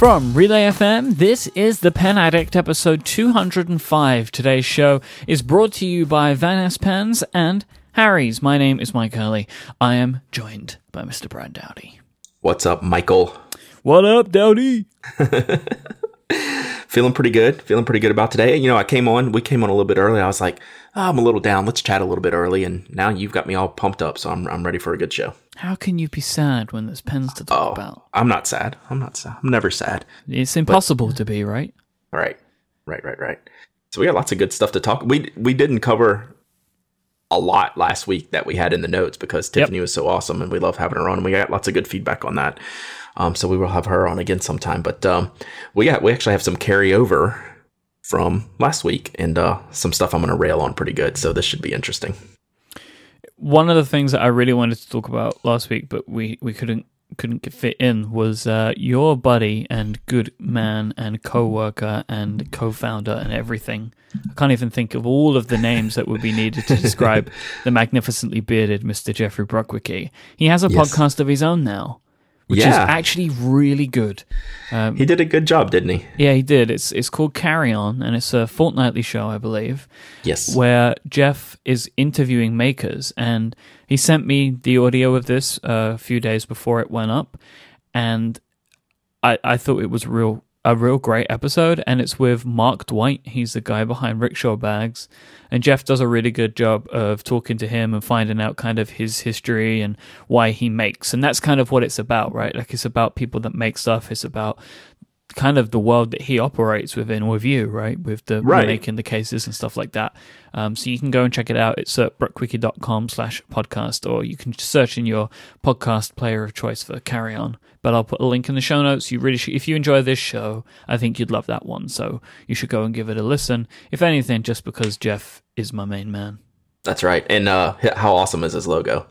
From Relay FM, this is The Pen Addict, episode 205. Today's show is brought to you by Vanness Pens and Harry's. My name is Mike Hurley. I am joined by Mr. Brad Dowdy. What's up, Michael? What up, Dowdy? Feeling pretty good. Feeling pretty good about today. You know, I came on, we came on a little bit early. I was like, oh, I'm a little down. Let's chat a little bit early. And now you've got me all pumped up. So I'm, I'm ready for a good show. How can you be sad when there's pens to talk Oh, about? I'm not sad. I'm not sad. I'm never sad. It's impossible to be, right? Right. Right, right, right. So we got lots of good stuff to talk. We we didn't cover a lot last week that we had in the notes because Tiffany was so awesome and we love having her on and we got lots of good feedback on that. Um, so we will have her on again sometime. But um, we got we actually have some carryover from last week and uh, some stuff I'm going to rail on pretty good. So this should be interesting. One of the things that I really wanted to talk about last week, but we, we couldn't couldn't get fit in, was uh, your buddy and good man and co-worker and co-founder and everything. I can't even think of all of the names that would be needed to describe the magnificently bearded Mr. Jeffrey Bruckwicki. He has a Yes. podcast of his own now, which is actually really good. Um, He did a good job, didn't he? yeah, he did. It's it's called Carry On, and it's a fortnightly show, I believe Yes. where Jeff is interviewing makers, and he sent me the audio of this uh, a few days before it went up, and I I thought it was real a real great episode, and it's with Mark Dwight. He's the guy behind Rickshaw Bags, and Jeff does a really good job of talking to him and finding out kind of his history and why he makes, and that's kind of what it's about, right? Like it's about people that make stuff. It's about kind of the world that he operates within with you, right? With the Right. making the cases and stuff like that. Um, so you can go and check it out. It's at brookwiki.com slash podcast, or you can search in your podcast player of choice for Carry On. But I'll put a link in the show notes. You really should, if you enjoy this show, I think you'd love that one. So you should go and give it a listen. If anything, just because Jeff is my main man. That's right. And uh, how awesome is his logo?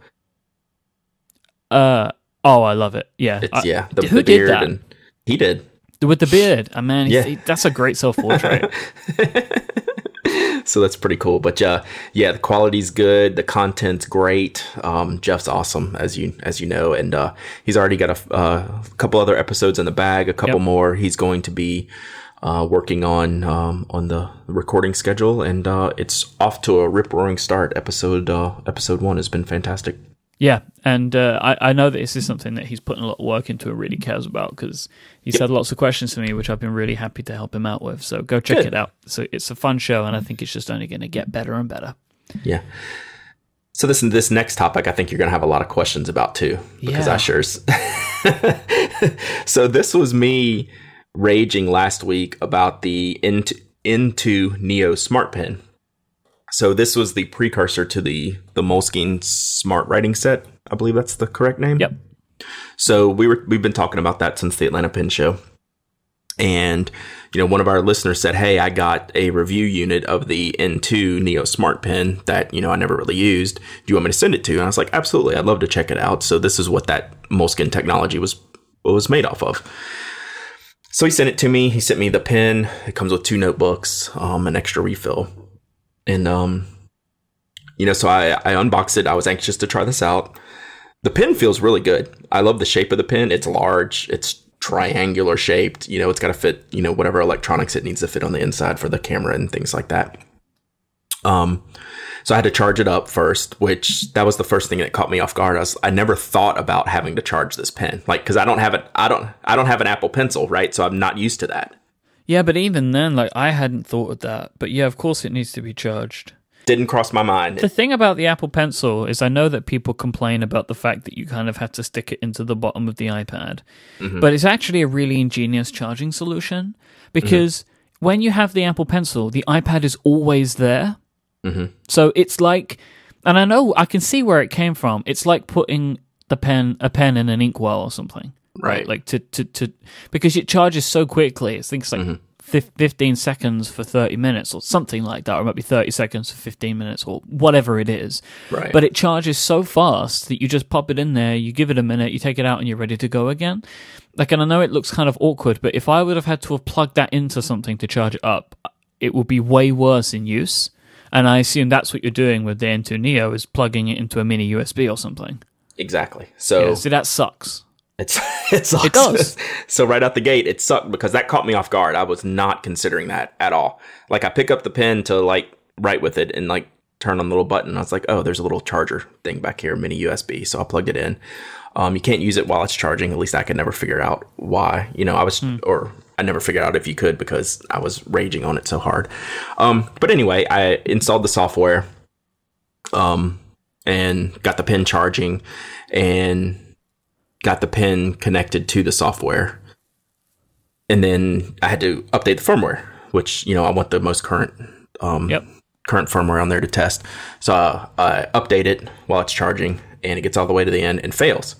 Uh, oh, I love it. Yeah. It's I- yeah, the, who the did beard that? and he did. With the beard. I mean, Yeah. he- that's a great self portrait. so that's pretty cool. But uh, yeah, the quality's good, the content's great. Um, Jeff's awesome, as you as you know, and uh, he's already got a uh, couple other episodes in the bag. A couple Yep. more he's going to be uh, working on um, on the recording schedule, and uh, it's off to a rip roaring start. Episode uh, episode one has been fantastic. Yeah, and uh, I, I know that this is something that he's putting a lot of work N2 and really cares about because he's had lots of questions for me, which I've been really happy to help him out with. So go check Good. it out. So it's a fun show, and I think it's just only going to get better and better. Yeah. So this this next topic, I think you're going to have a lot of questions about too, because Yeah. I sure. so this was me raging last week about the N2 into Neo Smart Pen. So this was the precursor to the the Moleskine Smart Writing Set. I believe that's the correct name. Yep. So we were we've been talking about that since the Atlanta Pen Show. And you know, one of our listeners said, "Hey, I got a review unit of the N2 Neo Smart Pen that you know I never really used. Do you want me to send it to you?" And I was like, "Absolutely, I'd love to check it out." So this is what that Moleskine technology was was made off of. So he sent it to me. He sent me the pen. It comes with two notebooks, um, an extra refill, and um, you know, so I I unboxed it. I was anxious to try this out. The pen feels really good. I love the shape of the pen. It's large. It's triangular shaped. You know, it's got to fit, you know, whatever electronics it needs to fit on the inside for the camera and things like that. Um, so I had to charge it up first, which that was the first thing that caught me off guard. I was, I never thought about having to charge this pen, like, cause I don't have it. I don't, I don't have an Apple Pencil, right? So I'm not used to that. Yeah, but even then, like I hadn't thought of that. But yeah, of course it needs to be charged. Didn't cross my mind. The thing about the Apple Pencil is I know that people complain about the fact that you kind of had to stick it into the bottom of the iPad. Mm-hmm. But it's actually a really ingenious charging solution because mm-hmm. when you have the Apple Pencil, the iPad is always there. Mm-hmm. So it's like, and I know I can see where it came from. It's like putting the pen, a pen in an inkwell or something, right? Like to, to to because it charges so quickly. It's things like mm-hmm. 15 seconds for 30 minutes or something like that, or it might be 30 seconds for 15 minutes or whatever it is. Right. But it charges so fast that you just pop it in there, you give it a minute, you take it out, and you're ready to go again. Like, and I know it looks kind of awkward, but if I would have had to have plugged that into something to charge it up, it would be way worse in use. And I assume that's what you're doing with the N2 Neo is plugging it into a mini USB or something. Exactly. So, yeah, so that sucks. It's it sucks. It does. so right out the gate, it sucked because that caught me off guard. I was not considering that at all. Like I pick up the pen to like write with it and like turn on the little button. I was like, oh, there's a little charger thing back here, mini USB. So I plugged it in. Um, you can't use it while it's charging. At least I could never figure out why. You know, I was, or I never figured out if you could because I was raging on it so hard. Um, but anyway, I installed the software, um, and got the pen charging, and got the pin connected to the software, and then I had to update the firmware, which you know I want the most current, um, Yep. current firmware on there to test. So uh, I update it while it's charging, and it gets all the way to the end and fails.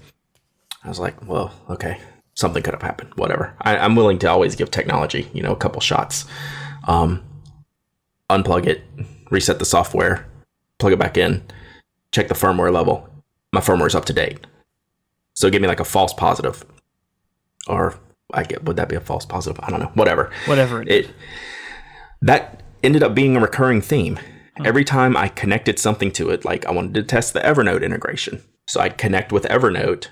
I was like, well, okay, something could have happened. Whatever. I, I'm willing to always give technology, you know, a couple shots. Um, unplug it, reset the software, plug it back in, check the firmware level. My firmware is up to date. So give me like a false positive, or I get would that be a false positive? I don't know. Whatever Whatever it that ended up being a recurring theme. Hmm. Every time I connected something to it, like I wanted to test the Evernote integration. So I'd connect with Evernote.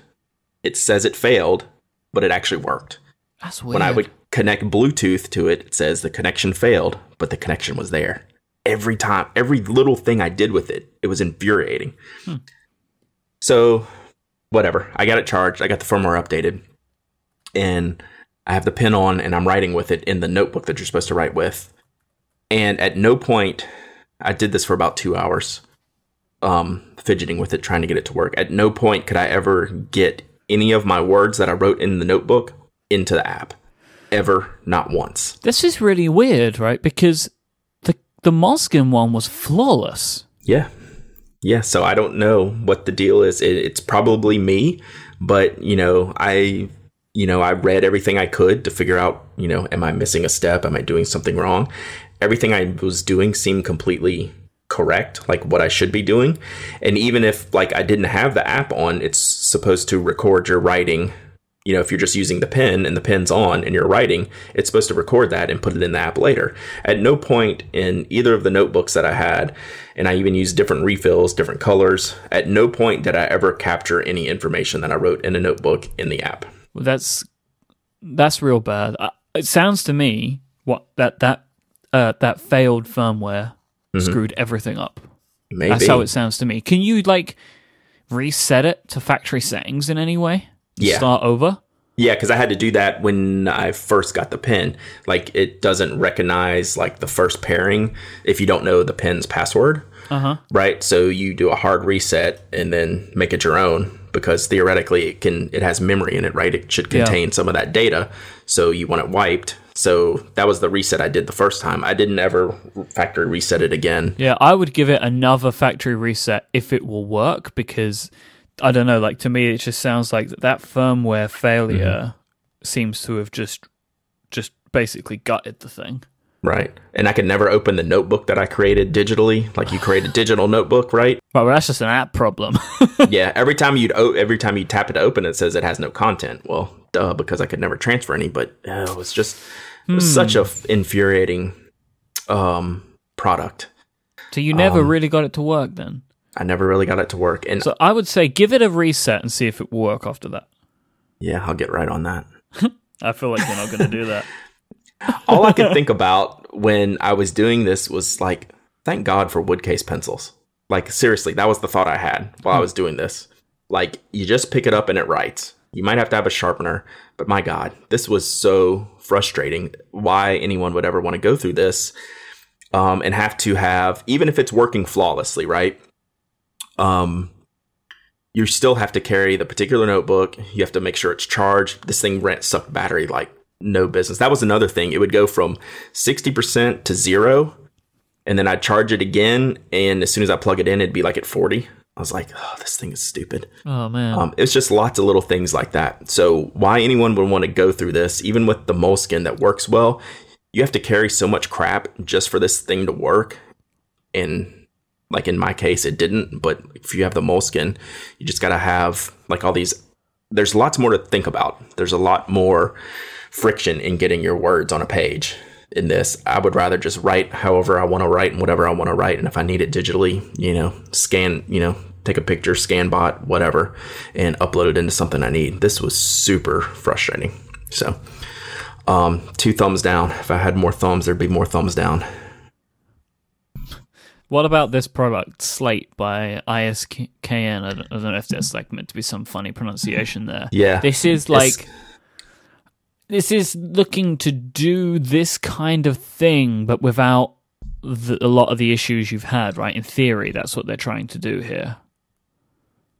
It says it failed, but it actually worked. That's weird. When I would connect Bluetooth to it, it says the connection failed, but the connection was there. Every time, every little thing I did with it, it was infuriating. Hmm. So, whatever. I got it charged. I got the firmware updated. And I have the pen on and I'm writing with it in the notebook that you're supposed to write with. And at no point, I did this for about two hours, um, fidgeting with it, trying to get it to work. At no point could I ever get any of my words that I wrote in the notebook into the app. Ever, not once. This is really weird, right? Because the the Moleskine one was flawless. Yeah. Yeah. So I don't know what the deal is. It, it's probably me, but you know, I, you know, I read everything I could to figure out, you know, am I missing a step? Am I doing something wrong? Everything I was doing seemed completely correct, like what I should be doing. And even if like I didn't have the app on, it's supposed to record your writing. You know, if you're just using the pen and the pen's on and you're writing, it's supposed to record that and put it in the app later. At no point in either of the notebooks that I had, and I even used different refills, different colors, at no point did I ever capture any information that I wrote in a notebook in the app. Well, that's that's real bad. It sounds to me what that that uh, that failed firmware screwed everything up. Mm-hmm. Maybe. That's how it sounds to me. Can you like reset it to factory settings in any way? Yeah. Start over. Yeah, because I had to do that when I first got the pin. Like it doesn't recognize like the first pairing if you don't know the pin's password. Uh huh. Right. So you do a hard reset and then make it your own because theoretically it can it has memory in it, right? It should Yeah. contain some of that data. So you want it wiped. So that was the reset I did the first time. I didn't ever factory reset it again. Yeah, I would give it another factory reset if it will work because I don't know. Like to me, it just sounds like that, that firmware failure seems to have just just basically gutted the thing. Right. And I could never open the notebook that I created digitally. Like you create a digital notebook, right? Well, that's just an app problem. yeah, every time you'd o- every time you tap it to open, it says it has no content. Well, duh, because I could never transfer any. But uh, it was just it was such a f- infuriating um, product. so you never really got it to work then. I never really got it to work, and So I would say give it a reset and see if it will work after that. yeah, I'll get right on that. I feel like you're not going to do that. All I could think about when I was doing this was like, thank God for woodcase pencils. Like seriously, that was the thought I had while I was doing this. Like you just pick it up and it writes. You might have to have a sharpener, but my God, this was so frustrating. Why anyone would ever want to go through this um, and have to have, even if it's working flawlessly, right? Um, you still have to carry the particular notebook. You have to make sure it's charged. This thing ran sucked battery like no business. That was another thing. It would go from 60% to zero, and then I'd charge it again. And as soon as I plug it in, it'd be like at 40. I was like, oh, this thing is stupid. Oh man. Um, it's just lots of little things like that. So why anyone would want to go through this, even with the Moleskine that works well, you have to carry so much crap just for this thing to work. And like in my case, it didn't. But if you have the Moleskine, you just got to have like all these. There's lots more to think about. There's a lot more friction in getting your words on a page. In this, I would rather just write however I want to write and whatever I want to write. And if I need it digitally, you know, scan, you know, take a picture, scan bot, whatever, and upload it into something I need. This was super frustrating. So, um, two thumbs down. If I had more thumbs, there'd be more thumbs down. What about this product, Slate by ISKN? I don't, I don't know if there's like meant to be some funny pronunciation there. Yeah. This is like this is looking to do this kind of thing, but without the, a lot of the issues you've had, right? In theory, that's what they're trying to do here.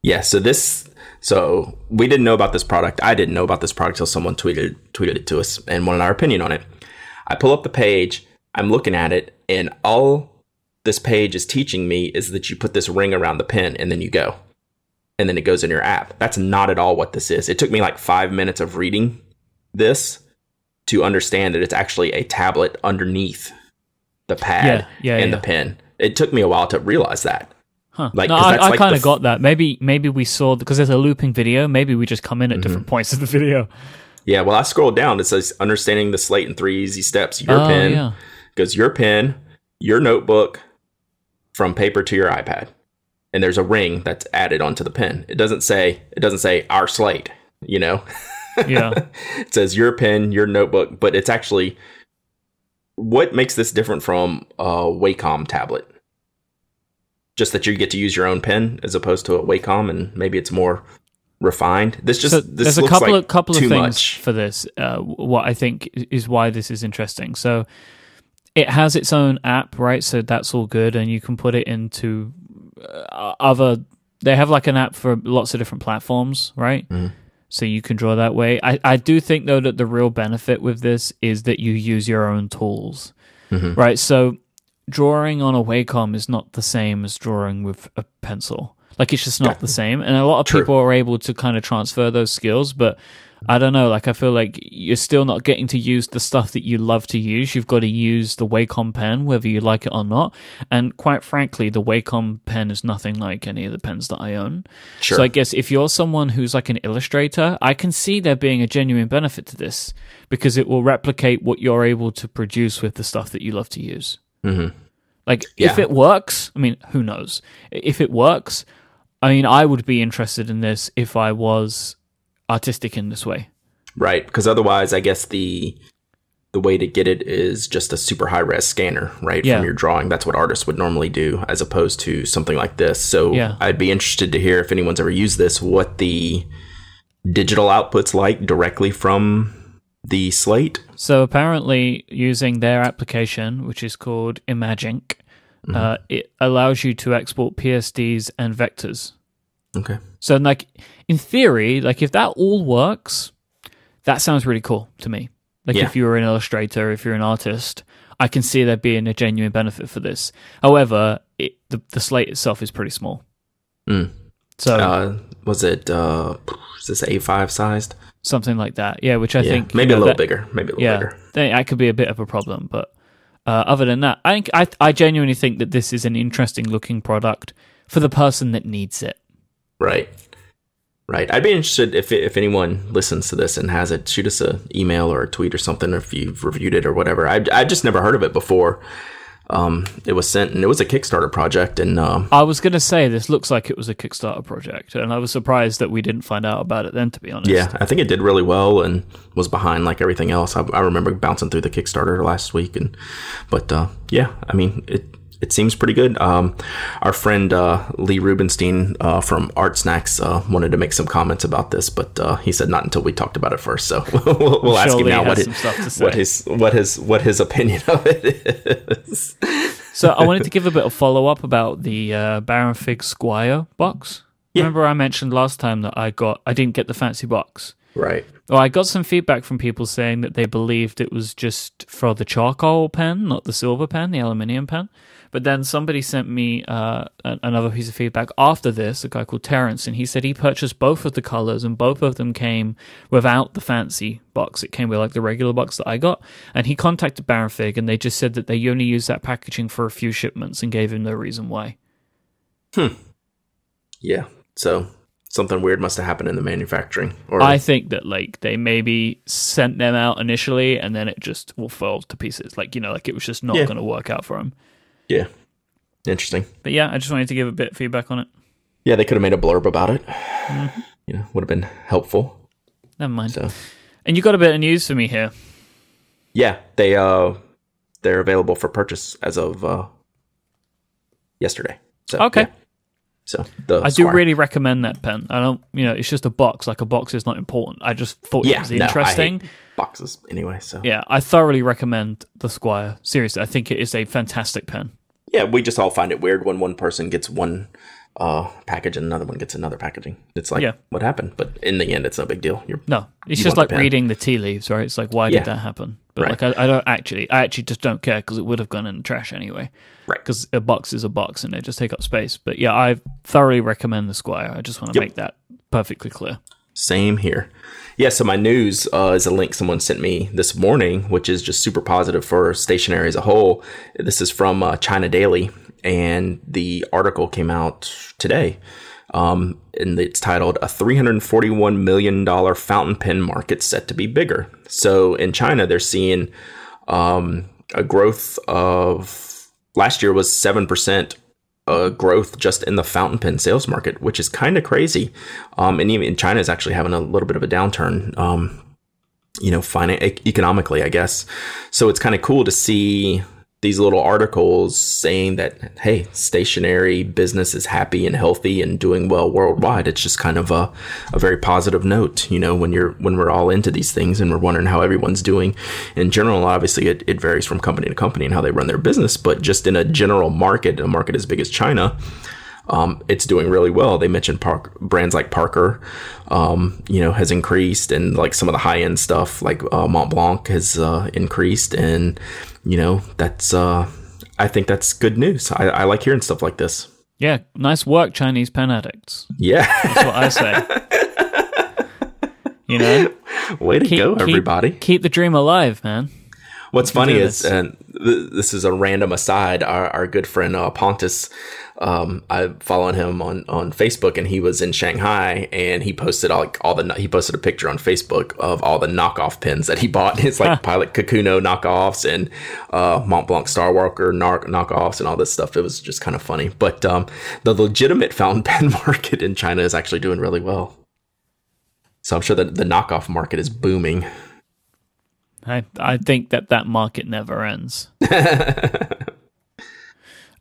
Yeah, so this so we didn't know about this product. I didn't know about this product until someone tweeted tweeted it to us and wanted our opinion on it. I pull up the page, I'm looking at it, and all this page is teaching me is that you put this ring around the pen and then you go. And then it goes in your app. That's not at all what this is. It took me like five minutes of reading this to understand that it's actually a tablet underneath the pad Yeah, yeah, and yeah. the pen. It took me a while to realize that. Huh. Like, no, I, I like kind of f- got that. Maybe maybe we saw because there's a looping video. Maybe we just come in at Mm-hmm. different points of the video. Yeah, well, I scrolled down. It says understanding the slate in three easy steps. Your oh pen yeah, goes your pen, your notebook, from paper to your iPad, and there's a ring that's added onto the pen. It doesn't say it doesn't say our slate. You know, yeah. it says your pen, your notebook, but it's actually what makes this different from a Wacom tablet. Just that you get to use your own pen as opposed to a Wacom, and maybe it's more refined. This just so this there's a couple like of couple of things much. for this. Uh, what I think is why this is interesting. So it has its own app, right? So that's all good, and you can put it into uh, other. They have like an app for lots of different platforms, right? Mhm. So you can draw that way. I, I do think though that the real benefit with this is that you use your own tools, Mhm. right? So drawing on a Wacom is not the same as drawing with a pencil. Like it's just not Yeah. the same. And a lot of True. people are able to kind of transfer those skills, but I don't know. Like I feel like you're still not getting to use the stuff that you love to use. You've got to use the Wacom pen, whether you like it or not. And quite frankly, the Wacom pen is nothing like any of the pens that I own. Sure. So I guess if you're someone who's like an illustrator, I can see there being a genuine benefit to this because it will replicate what you're able to produce with the stuff that you love to use. Mhm. Like if it works, I mean, who knows? If it works, I mean, I would be interested in this if I was artistic in this way. Right, because otherwise, I guess the the way to get it is just a super high res scanner, right, Yeah. from your drawing. That's what artists would normally do, as opposed to something like this. So, Yeah. I'd be interested to hear if anyone's ever used this, what the digital outputs like directly from the slate. So apparently, using their application, which is called Imagink, uh, it allows you to export PSDs and vectors. Okay, So, like in theory, like if that all works, that sounds really cool to me. Like Yeah. if you're an illustrator, if you're an artist, I can see there being a genuine benefit for this. However, it, the the slate itself is pretty small. Mm. So uh, was it uh, is this A five sized? something like that, yeah. Which I yeah, think maybe you a little that- bigger, maybe a little yeah, bigger. that that could be a bit of a problem. But uh, other than that, I think I I genuinely think that this is an interesting looking product for the person that needs it. Right. Right. I'd be interested if if anyone listens to this and has it, shoot us a email or a tweet or something if you've reviewed it or whatever. I I just never heard of it before. Um, it was sent and it was a Kickstarter project and um, I was going to say this looks like it was a Kickstarter project, and I was surprised that we didn't find out about it then. To be honest, yeah, I think it did really well and was behind like everything else. I, I remember bouncing through the Kickstarter last week and but uh, yeah, I mean it it seems pretty good. Um, our friend uh, Lee Rubenstein uh, from Art Snacks uh, wanted to make some comments about this, but uh, he said not until we talked about it first. So we'll, we'll ask him now what, his, stuff to say. what his what his what his opinion of it is. So I wanted to give a bit of follow up about the uh, Baron Fig Squire box. Yeah. Remember, I mentioned last time that I got I didn't get the fancy box. Right. Well, I got some feedback from people saying that they believed it was just for the charcoal pen, not the silver pen, the aluminium pen. But then somebody sent me uh, another piece of feedback after this, a guy called Terrence, and he said he purchased both of the colors and both of them came without the fancy box. It came with like the regular box that I got. And he contacted Baron Fig and they just said that they only used that packaging for a few shipments and gave him no reason why. Hmm. Yeah. So something weird must have happened in the manufacturing. Or I think that like they maybe sent them out initially and then it just will fall to pieces. Like, you know, like it was just not Yeah. going to work out for them. yeah. Interesting. But yeah, I just wanted to give a bit of feedback on it. Yeah, they could have made a blurb about it. You know, would have been helpful. Never mind. So And you got a bit of news for me here. yeah, they uh they're available for purchase as of uh yesterday. So Okay. yeah. So the I do really recommend that pen. I don't, you know, it's just a box. Like a box is not important. I just thought it was no, I interesting. boxes anyway. So Yeah, I thoroughly recommend the Squire. Seriously, I think it is a fantastic pen. yeah, we just all find it weird when one person gets one uh package and another one gets another packaging. It's like Yeah. what happened, but in the end, it's no big deal. You're No, it's just like the reading the tea leaves, right? It's like, why Yeah. did that happen? But Right. like, I, I don't actually, I actually just don't care because it would have gone in the trash anyway. Right. Because a box is a box and they just take up space. But yeah, I thoroughly recommend the Squire. I just want to Yep. make that perfectly clear. Same here. Yeah, so my news uh, is a link someone sent me this morning, which is just super positive for stationery as a whole. This is from uh, China Daily, and the article came out today. Um, and it's titled "A 341 million dollar fountain pen market set to be bigger." So in China, they're seeing um, a growth of last year was seven percent uh, growth just in the fountain pen sales market, which is kind of crazy. Um, and even China is actually having a little bit of a downturn, um, you know, finan- economically, I guess. So it's kind of cool to see these little articles saying that, hey, stationary business is happy and healthy and doing well worldwide. It's just kind of a, a very positive note, you know, when you're when we're all into these things and we're wondering how everyone's doing. In general, obviously, it, it varies from company to company and how they run their business, but just in a general market, a market as big as China, um, it's doing really well. They mentioned Park, brands like Parker, um, you know, has increased, and like some of the high end stuff like uh, Mont Blanc has uh, increased, and you know, that's uh, I think that's good news. I, I like hearing stuff like this. Yeah, nice work, Chinese pen addicts. Yeah, That's what I say. you know, way to go, everybody. Keep the dream alive, man. What's funny is, and th- this is a random aside. Our, our good friend uh, Pontus, um, I followed him on, on Facebook, and he was in Shanghai, and he posted all, like all the he posted a picture on Facebook of all the knockoff pins that he bought. It's like Pilot Kakuno knockoffs and uh, Mont Blanc Star Walker knock- knockoffs and all this stuff. It was just kind of funny. But um, the legitimate fountain pen market in China is actually doing really well. So I'm sure that the knockoff market is booming. I I think that that market never ends.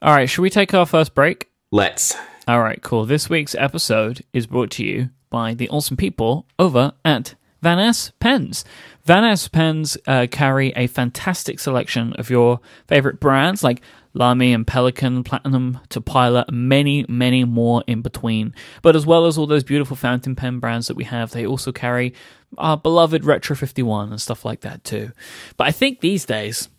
All right, should we take our first break? Let's. All right, cool. This week's episode is brought to you by the awesome people over at Vanness Pens. Vanness Pens uh, carry a fantastic selection of your favorite brands like Lamy and Pelikan, Platinum to Pilot, many, many more in between. But as well as all those beautiful fountain pen brands that we have, they also carry our beloved Retro 51 and stuff like that too. But I think these days,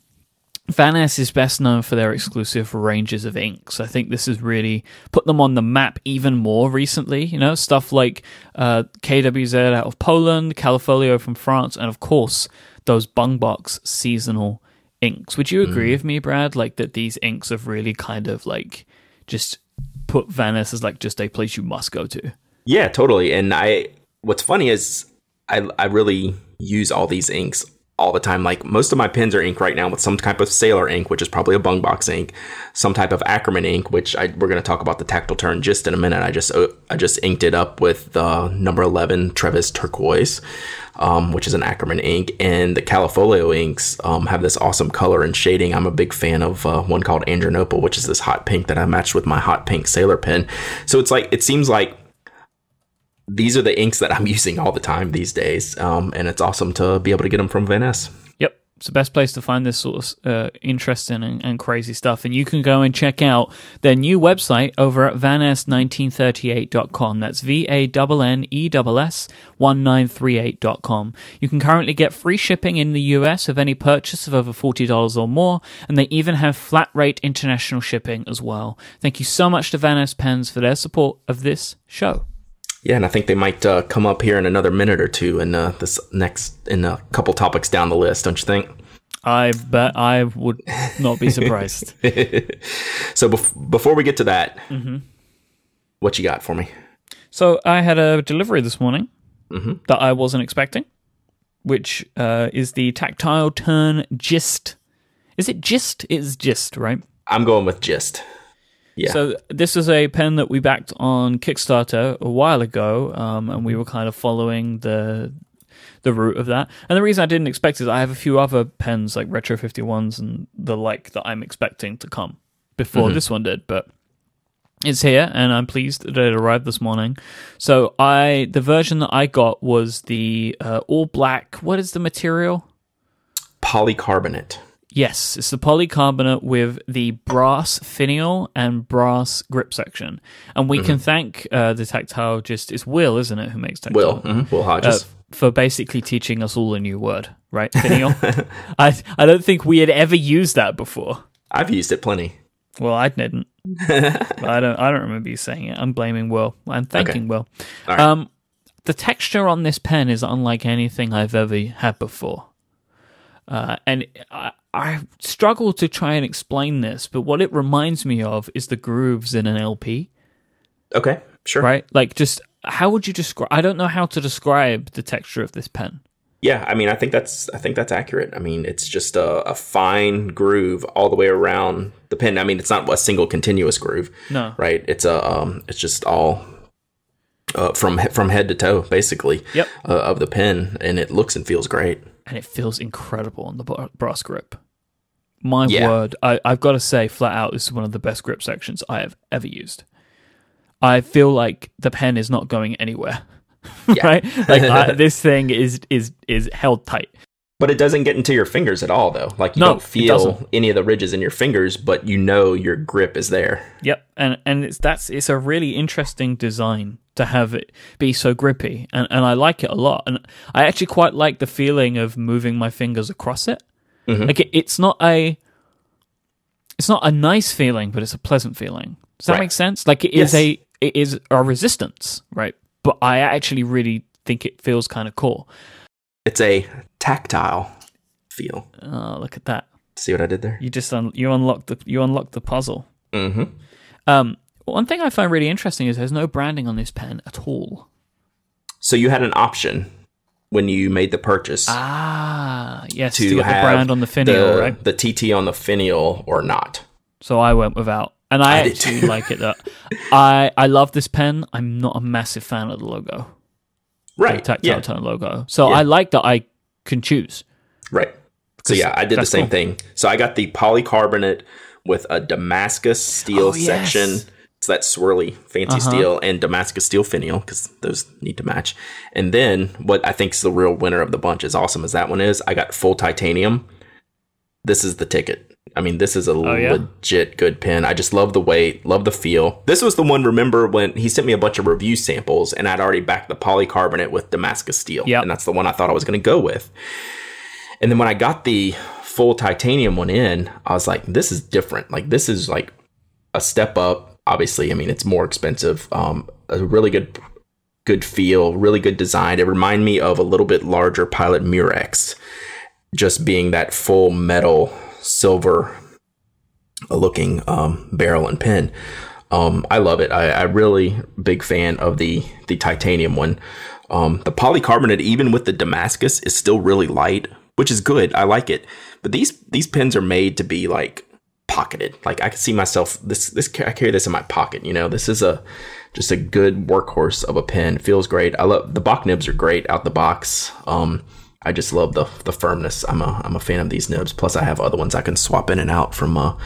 Van Ness is best known for their exclusive ranges of inks. I think this has really put them on the map even more recently. You know, stuff like uh, KWZ out of Poland, Callifolio from France, and of course, those Bungbox seasonal inks. Would you agree mm. with me, Brad? Like that these inks have really kind of like just put Vanness as like just a place you must go to. Yeah, totally. And I, what's funny is I, I really use all these inks all the time. Like most of my pens are ink right now with some type of Sailor ink, which is probably a Bungbox ink, some type of Ackerman ink, which I, we're going to talk about the tactile turn just in a minute. I just, I just inked it up with the number 11 Trevis turquoise. Um, which is an Ackerman ink, and the Callifolio inks um, have this awesome color and shading. I'm a big fan of uh, one called Andrinople, which is this hot pink that I matched with my hot pink Sailor pen. So it's like it seems like these are the inks that I'm using all the time these days, um, and it's awesome to be able to get them from Ness. Yep. It's the best place to find this sort of uh, interesting and, and crazy stuff. And you can go and check out their new website over at vanness1938.com. That's V A N N E S S 1938.com. You can currently get free shipping in the US of any purchase of over $40 or more, and they even have flat rate international shipping as well. Thank you so much to Vanness Pens for their support of this show. Yeah, and I think they might uh, come up here in another minute or two in uh, this next in a couple topics down the list, don't you think? I bet I would not be surprised. So bef- before we get to that, what you got for me? So I had a delivery this morning that I wasn't expecting, which uh, is the tactile turn gist. Is it gist? It's gist, right? I'm going with gist. Yeah. So this is a pen that we backed on Kickstarter a while ago, um, and we were kind of following the the route of that. And the reason I didn't expect is I have a few other pens like Retro 51s and the like that I'm expecting to come before this one did, but it's here and I'm pleased that it arrived this morning. So I the version that I got was the uh, all black. What is the material? Polycarbonate. Yes, it's the polycarbonate with the brass finial and brass grip section, and we can thank uh, the tactile. Just it's Will, isn't it, who makes tactile? Will. mhm, Will uh, Hodges. for basically teaching us all a new word, right? Finial. I I don't think we had ever used that before. I've used it plenty. Well, I didn't. I don't. I don't remember you saying it. I'm blaming Will. I'm thanking Will. All right. Um, the texture on this pen is unlike anything I've ever had before, uh, and I, I struggle to try and explain this. But what it reminds me of is the grooves in an LP, Okay. Sure. right? Like, just how would you describe? I don't know how to describe the texture of this pen. Yeah, I mean, I think that's I think that's accurate. I mean, it's just a, a fine groove all the way around the pen. I mean, it's not a single continuous groove, No. right? It's a um, it's just all uh, from from head to toe, basically, Yep. uh, of the pen, and it looks and feels great. And it feels incredible on the bra- brass grip. My Yeah. word, I, I've got to say, flat out, this is one of the best grip sections I have ever used. I feel like the pen is not going anywhere, right? Like I, this thing is is is held tight. But it doesn't get into your fingers at all, though. Like you No, don't feel any of the ridges in your fingers, but you know your grip is there. Yep, and and it's that's it's a really interesting design to have it be so grippy, and and I like it a lot, and I actually quite like the feeling of moving my fingers across it. Mm-hmm. Like it, it's not a it's not a nice feeling, but it's a pleasant feeling. Does that Right. make sense? Like it is Yes. a it is a resistance, right? But I actually really think it feels kind of cool. It's a tactile feel. Oh, look at that! See what I did there? You just un- you unlocked the you unlocked the puzzle. Mm-hmm. Um, one thing I find really interesting is there's no branding on this pen at all. So you had an option when you made the purchase Ah, yes, to, to get the brand on the finial, the, right? the TT on the finial or not. So I went without, and I, I actually like it. That I I love this pen. I'm not a massive fan of the logo, the Right. tactile Yeah. turn logo. So Yeah. I like that I can choose. Right. So yeah, I did the same cool. thing. So I got the polycarbonate with a Damascus steel Oh, yes. section. It's that swirly fancy Uh-huh. steel and Damascus steel finial because those need to match. And then what I think is the real winner of the bunch, as awesome as that one is, I got full titanium. This is the ticket. I mean, this is a Oh, yeah? legit good pen. I just love the weight, love the feel. This was the one. Remember when he sent me a bunch of review samples, and I'd already backed the polycarbonate with Damascus steel, Yep. and that's the one I thought I was going to go with. And then when I got the full titanium one in, I was like, this is different. Like this is like a step up. Obviously, I mean it's more expensive. Um, a really good good feel, really good design. It reminded me of a little bit larger Pilot Murex, just being that full metal silver looking um, barrel and pin. Um, I love it. I, I really big fan of the the titanium one. Um, the polycarbonate, even with the Damascus, is still really light, which is good. I like it. But these these pens are made to be like pocketed. Like I can see myself this this I carry this in my pocket. You know, this is a just a good workhorse of a pen. Feels great. I love the Bock nibs are great out the box. Um, I just love the the firmness. I'm a I'm a fan of these nibs. Plus, I have other ones I can swap in and out from uh,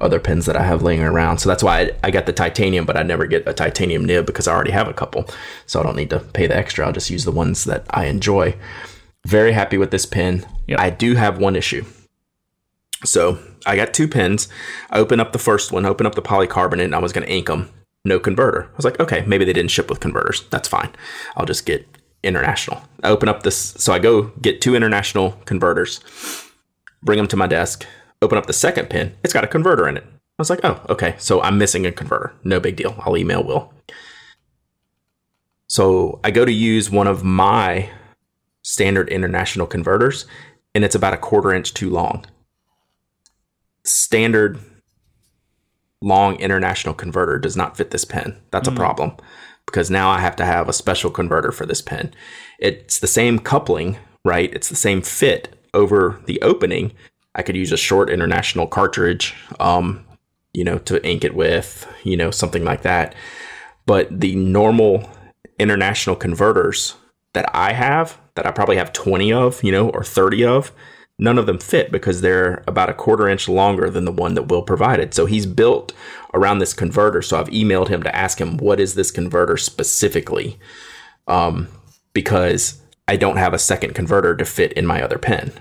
other pens that I have laying around. So that's why I, I got the titanium, but I never get a titanium nib because I already have a couple. So I don't need to pay the extra. I'll just use the ones that I enjoy. Very happy with this pen. Yep. I do have one issue. So I got two pens. I open up the first one, open up the polycarbonate, and I was going to ink them. No converter. I was like, okay, maybe they didn't ship with converters. That's fine. I'll just get international. I open up this, so I go get two international converters, bring them to my desk, open up the second pin. It's got a converter in it. I was like, oh, okay, so I'm missing a converter. No big deal. I'll email Will. So I go to use one of my standard international converters, and it's about a quarter inch too long. Standard long international converter does not fit this pen. That's a hmm. problem because now I have to have a special converter for this pen. It's the same coupling, right? It's the same fit over the opening. I could use a short international cartridge, um, you know, to ink it with, you know, something like that. But the normal international converters that I have, that I probably have 20 of, you know, or 30 of, none of them fit because they're about a quarter inch longer than the one that Will provided. So he's built around this converter. So I've emailed him to ask him what is this converter specifically, um, because I don't have a second converter to fit in my other pen.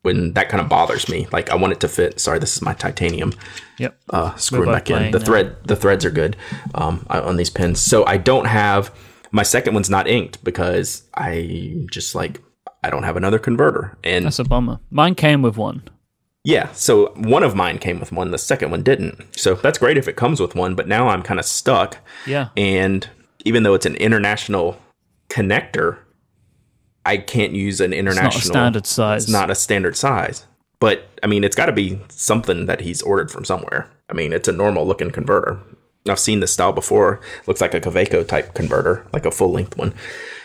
When that kind of bothers me, like I want it to fit. Sorry, this is my titanium. Yep. Uh, screwing back in. The now. thread, the threads are good um, on these pens. So I don't have my second one's not inked because I just like I don't have another converter. And That's a bummer. Mine came with one. yeah, so one of mine came with one, the second one didn't. So that's great if it comes with one, but now I'm kind of stuck. Yeah. And even though it's an international connector, I can't use an It's international not a standard size. It's not a standard size. But I mean, it's got to be something that he's ordered from somewhere. I mean, it's a normal looking converter. I've seen this style before. Looks like a Kaweco type converter, like a full length one.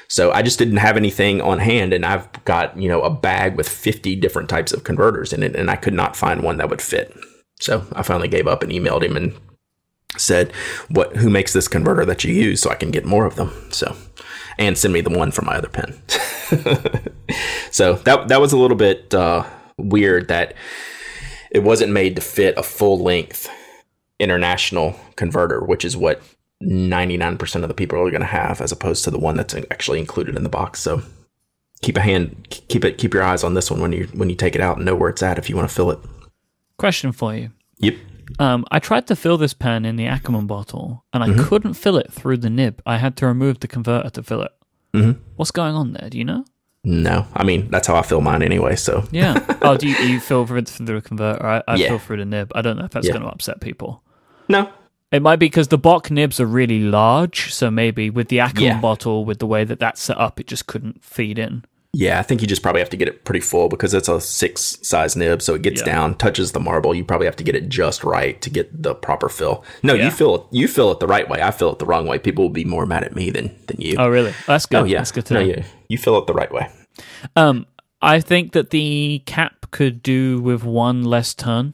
So I just didn't have anything on hand, and I've got you know a bag with 50 different types of converters in it, and I could not find one that would fit. So I finally gave up and emailed him and said, "What? Who makes this converter that you use, so I can get more of them?" So, and send me the one for my other pen. so that that was a little bit uh, weird that it wasn't made to fit a full length international converter, which is what 99% of the people are going to have, as opposed to the one that's actually included in the box. So keep a hand, keep it, keep your eyes on this one when you when you take it out and know where it's at if you want to fill it. Question for you. Yep. Um, I tried to fill this pen in the Ackerman bottle, and I Mm-hmm. couldn't fill it through the nib. I had to remove the converter to fill it. Mm-hmm. What's going on there? Do you know? No, I mean that's how I fill mine anyway. So Yeah. oh, do you, you fill through the converter? I, I Yeah. fill through the nib. I don't know if that's Yeah. going to upset people. no, It might be because the Bock nibs are really large, so maybe with the Ackerman Yeah. bottle, with the way that that's set up, it just couldn't feed in. yeah, I think you just probably have to get it pretty full because it's a six size nib, so it gets Yeah. down, touches the marble. You probably have to get it just right to get the proper fill. No, Yeah. you fill it, you fill it the right way. I fill it the wrong way. People will be more mad at me than than you. Oh, really? That's good. Oh, yeah, That's good to no, know. yeah, you fill it the right way. Um, I think that the cap could do with one less turn.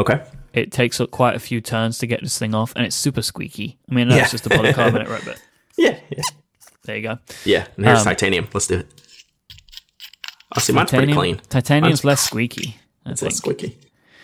Okay. It takes up quite a few turns to get this thing off, and it's super squeaky. I mean, that's Yeah. just a polycarbonate, right? But Yeah, yeah, there you go. yeah. And here's Um, titanium. Let's do it. I see mine's pretty Titanium, clean. titanium's Mine's- less squeaky. I It's think. less squeaky.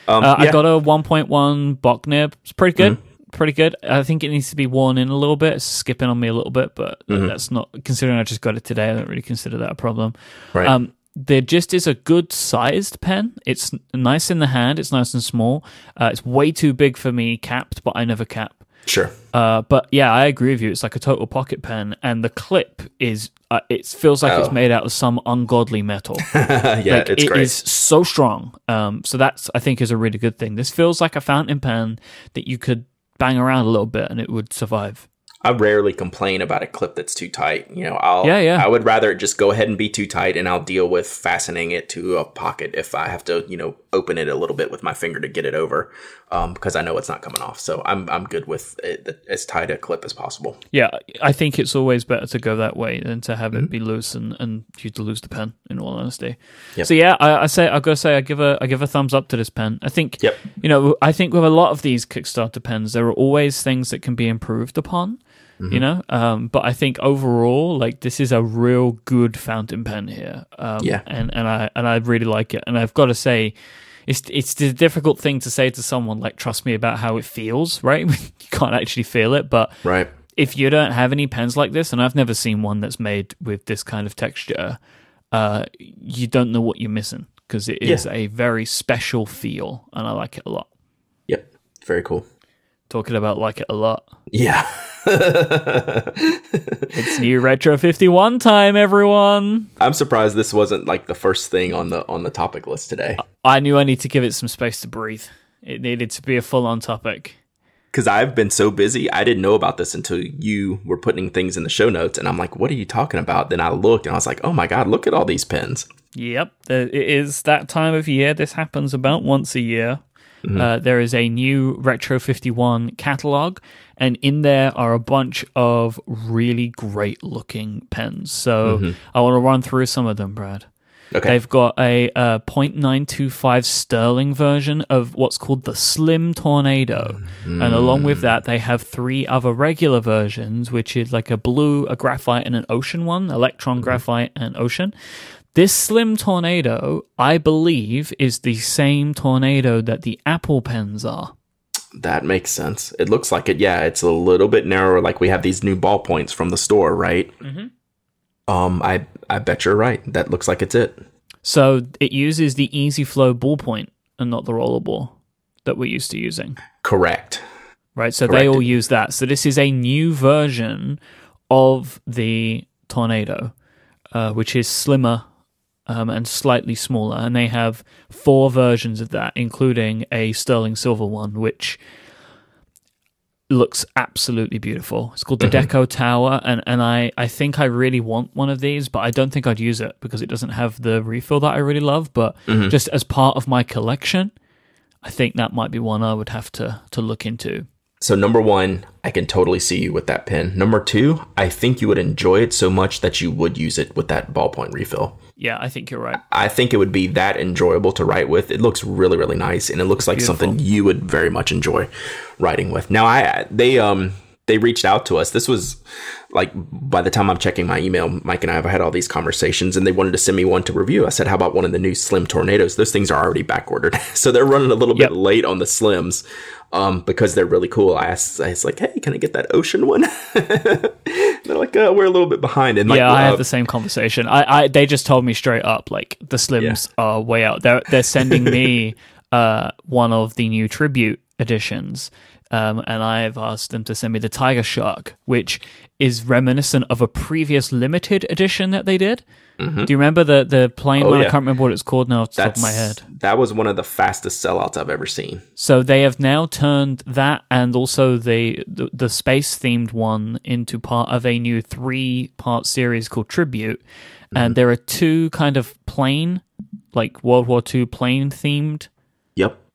Um, Uh, yeah. I got a 1.1 Bock nib. It's pretty good. Mm-hmm. Pretty good. I think it needs to be worn in a little bit. It's skipping on me a little bit, but Mm-hmm. that's not considering I just got it today. I don't really consider that a problem. right. Um, there just is a good sized pen. It's nice in the hand. It's nice and small. Uh, it's way too big for me capped, but I never cap. sure. Uh, but yeah, I agree with you. It's like a total pocket pen, and the clip is. Uh, it feels like Oh. it's made out of some ungodly metal. yeah, like, it's it great. is so strong. Um, so that's I think is a really good thing. This feels like a fountain pen that you could bang around a little bit and it would survive. I rarely complain about a clip that's too tight. You know, I'll Yeah, yeah. I would rather just go ahead and be too tight, and I'll deal with fastening it to a pocket if I have to, you know, open it a little bit with my finger to get it over, um, because I know it's not coming off. So I'm I'm good with it, as tight a clip as possible. Yeah, I think it's always better to go that way than to have Mm-hmm. it be loose and, and you to lose the pen. In all honesty, Yep. so yeah, I, I say I gotta say I give a I give a thumbs up to this pen. I think Yep. you know I think with a lot of these Kickstarter pens, there are always things that can be improved upon. Mm-hmm. You know, um, but I think overall, like this is a real good fountain pen here. Um, Yeah. and and I and I really like it. And I've got to say, it's it's the difficult thing to say to someone like trust me about how it feels, right? you can't actually feel it, but Right. if you don't have any pens like this, and I've never seen one that's made with this kind of texture, uh, you don't know what you're missing because it is Yeah. a very special feel, and I like it a lot. Yep. Very cool. Talking about like it a lot. Yeah. It's new Retro 51 time, everyone. I'm surprised this wasn't like the first thing on the on the topic list today. I knew I need to give it some space to breathe. It needed to be a full on topic. because I've been so busy, I didn't know about this until you were putting things in the show notes, and I'm like, "What are you talking about?" Then I looked, and I was like, "Oh my god, look at all these pins." Yep, it is that time of year. This happens about once a year. Uh, there is a new Retro 51 catalog, and in there are a bunch of really great looking pens. So I want to run through some of them, Brad. Okay. They've got a uh, .925 sterling version of what's called the Slim Tornado, and along with that, they have three other regular versions, which is like a blue, a graphite, and an ocean one, electron graphite and ocean. This Slim Tornado, I believe, is the same tornado that the Apple pens are. That makes sense. It looks like it. Yeah, it's a little bit narrower. Like we have these new ballpoints from the store, right? Mm-hmm. Um, I I bet you're right. That looks like it's it. So it uses the Easy Flow ballpoint and not the rollerball that we're used to using. Correct. right? So Correct. they all use that. So this is a new version of the Tornado, uh, which is slimmer um, and slightly smaller. And they have four versions of that, including a sterling silver one, which looks absolutely beautiful. It's called the Deco Tower, and, and I, I think I really want one of these, but I don't think I'd use it because it doesn't have the refill that I really love. But just as part of my collection, I think that might be one I would have to to look into. So number one, I can totally see you with that pen. Number two, I think you would enjoy it so much that you would use it with that ballpoint refill. Yeah, I think you're right. I think it would be that enjoyable to write with. It looks really, really nice, and it looks like beautiful. something you would very much enjoy writing with. Now, I they um they reached out to us. This was like by the time I'm checking my email, Mike and I have had all these conversations, and they wanted to send me one to review. I said, "How about one of the new Slim Tornadoes?" Those things are already back ordered, so they're running a little Yep. bit late on the Slims. Um, because they're really cool. I asked, I was like, "Hey, can I get that ocean one?" they're like, uh, "We're a little bit behind." And like, yeah, I uh, had the same conversation. I, I they just told me straight up like the slims are way out. They're they're sending me uh one of the new tribute editions. Um, and I've asked them to send me the Tiger Shark, which is reminiscent of a previous limited edition that they did. Do you remember the the plane Oh, one? I can't remember what it's called now off the top of my head. That was one of the fastest sellouts I've ever seen. So they have now turned that and also the the, the space themed one into part of a new three part series called Tribute. And there are two kind of plane, like World War II plane themed.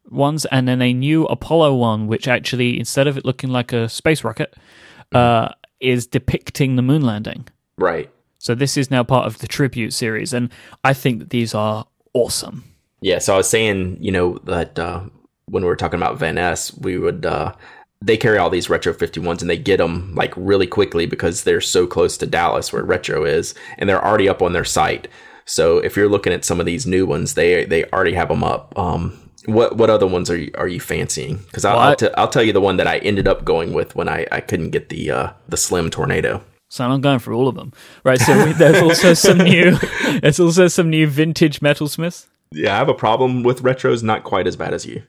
Ones, and then a new Apollo one, which actually instead of it looking like a space rocket, uh, is depicting the moon landing. Right. So this is now part of the Tribute series, and I think that these are awesome. Yeah. So I was saying, you know, that uh, when we were talking about Vanness, we would. Uh, they carry all these retro 51s and they get them like really quickly because they're so close to Dallas where retro is and they're already up on their site. So if you're looking at some of these new ones, they they already have them up. Um, what what other ones are you, are you fancying? Because I'll, Well, I'll, t- I'll tell you the one that I ended up going with when I, I couldn't get the uh, the Slim Tornado. So I'm going for all of them, right? So we, there's also some new, there's also some new vintage metalsmiths. Yeah, I have a problem with retros, not quite as bad as you.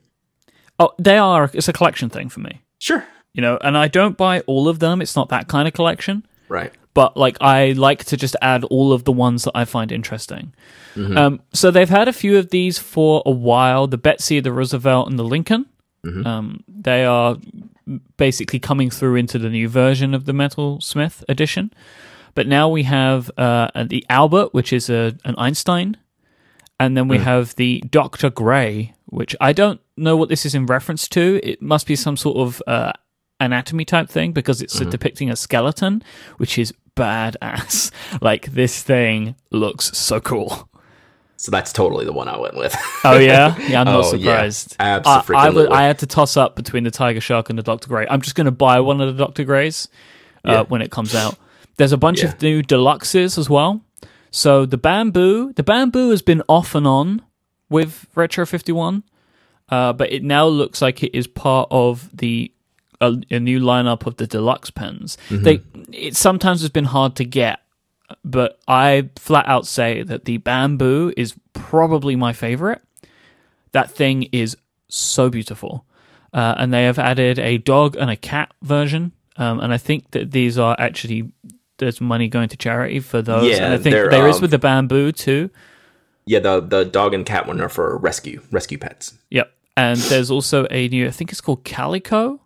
Oh, they are. It's a collection thing for me, Sure. you know. And I don't buy all of them. It's not that kind of collection. Right. But like, I like to just add all of the ones that I find interesting. Um, so they've had a few of these for a while: the Betsy, the Roosevelt, and the Lincoln. Um, they are basically coming through into the new version of the Metal Smith edition. But now we have uh, the Albert, which is a, an Einstein, and then we have the Doctor Gray, which I don't know what this is in reference to. It must be some sort of uh, anatomy type thing because it's depicting a skeleton, which is badass. like this thing looks so cool. So that's totally the one I went with. Oh yeah, yeah. I'm not Oh, yeah. surprised. I, I, Abso-freaking-lutely. I had to toss up between the Tiger Shark and the Doctor Gray. I'm just going to buy one of the Doctor Grays uh, Yeah. when it comes out. There's a bunch Yeah. of new deluxes as well. So the bamboo, the bamboo has been off and on with Retro 51, uh, but it now looks like it is part of the a, a new lineup of the deluxe pens. They it sometimes has been hard to get, but I flat out say that the bamboo is probably my favorite. That thing is so beautiful. Uh, and they have added a dog and a cat version. Um, and I think that these are actually there's money going to charity for those. Yeah, and I think there is um, with the bamboo too. yeah, the the dog and cat one are for rescue rescue pets. Yep. And there's also a new, I think it's called Calico,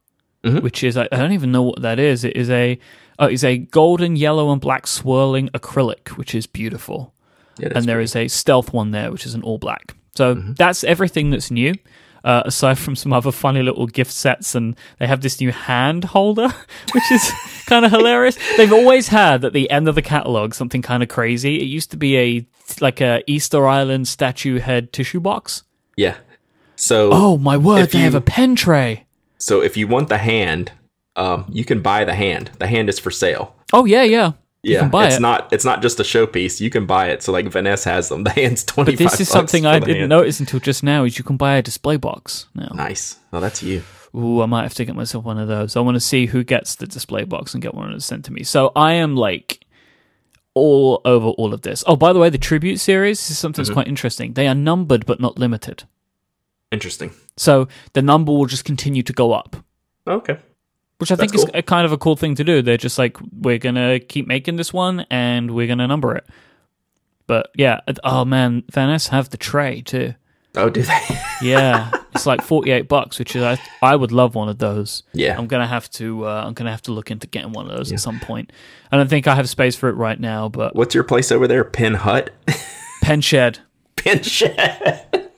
Mhm. which is I don't even know what that is. It is a oh, it's a golden, yellow, and black swirling acrylic, which is beautiful. Yeah, and there pretty- is a stealth one there, which is an all black. So Mm-hmm. that's everything that's new. uh, aside from some other funny little gift sets, and they have this new hand holder, which is kind of hilarious. They've always had at the end of the catalog something kind of crazy. It used to be a like a Easter Island statue head tissue box. Yeah. So Oh my word! They have a pen tray. So if you want the hand, um, you can buy the hand. The hand is for sale. Oh yeah, yeah. You Yeah, can buy it's it. not it's not just a showpiece. You can buy it. So like Vanness has them. The hand's twenty But this is something I didn't notice until just now. Is you can buy a display box now. Nice. Oh, that's you. Ooh, I might have to get myself one of those. I want to see who gets the display box and get one of those sent to me. So I am like all over all of this. Oh, by the way, the tribute series is something Mm-hmm. that's quite interesting. They are numbered but not limited. Interesting. So the number will just continue to go up, Okay. which I think That's is a kind of a cool thing to do. They're just like, we're going to keep making this one and we're going to number it. But yeah, oh man, Ness have the tray too. Oh, do they? Yeah, it's like forty eight bucks, which is I, I would love one of those. Yeah. I'm gonna have to uh, I'm gonna have to look into getting one of those at some point. I don't think I have space for it right now, but What's your place over there? Pin Hut. Pen Shed, Pin Shed.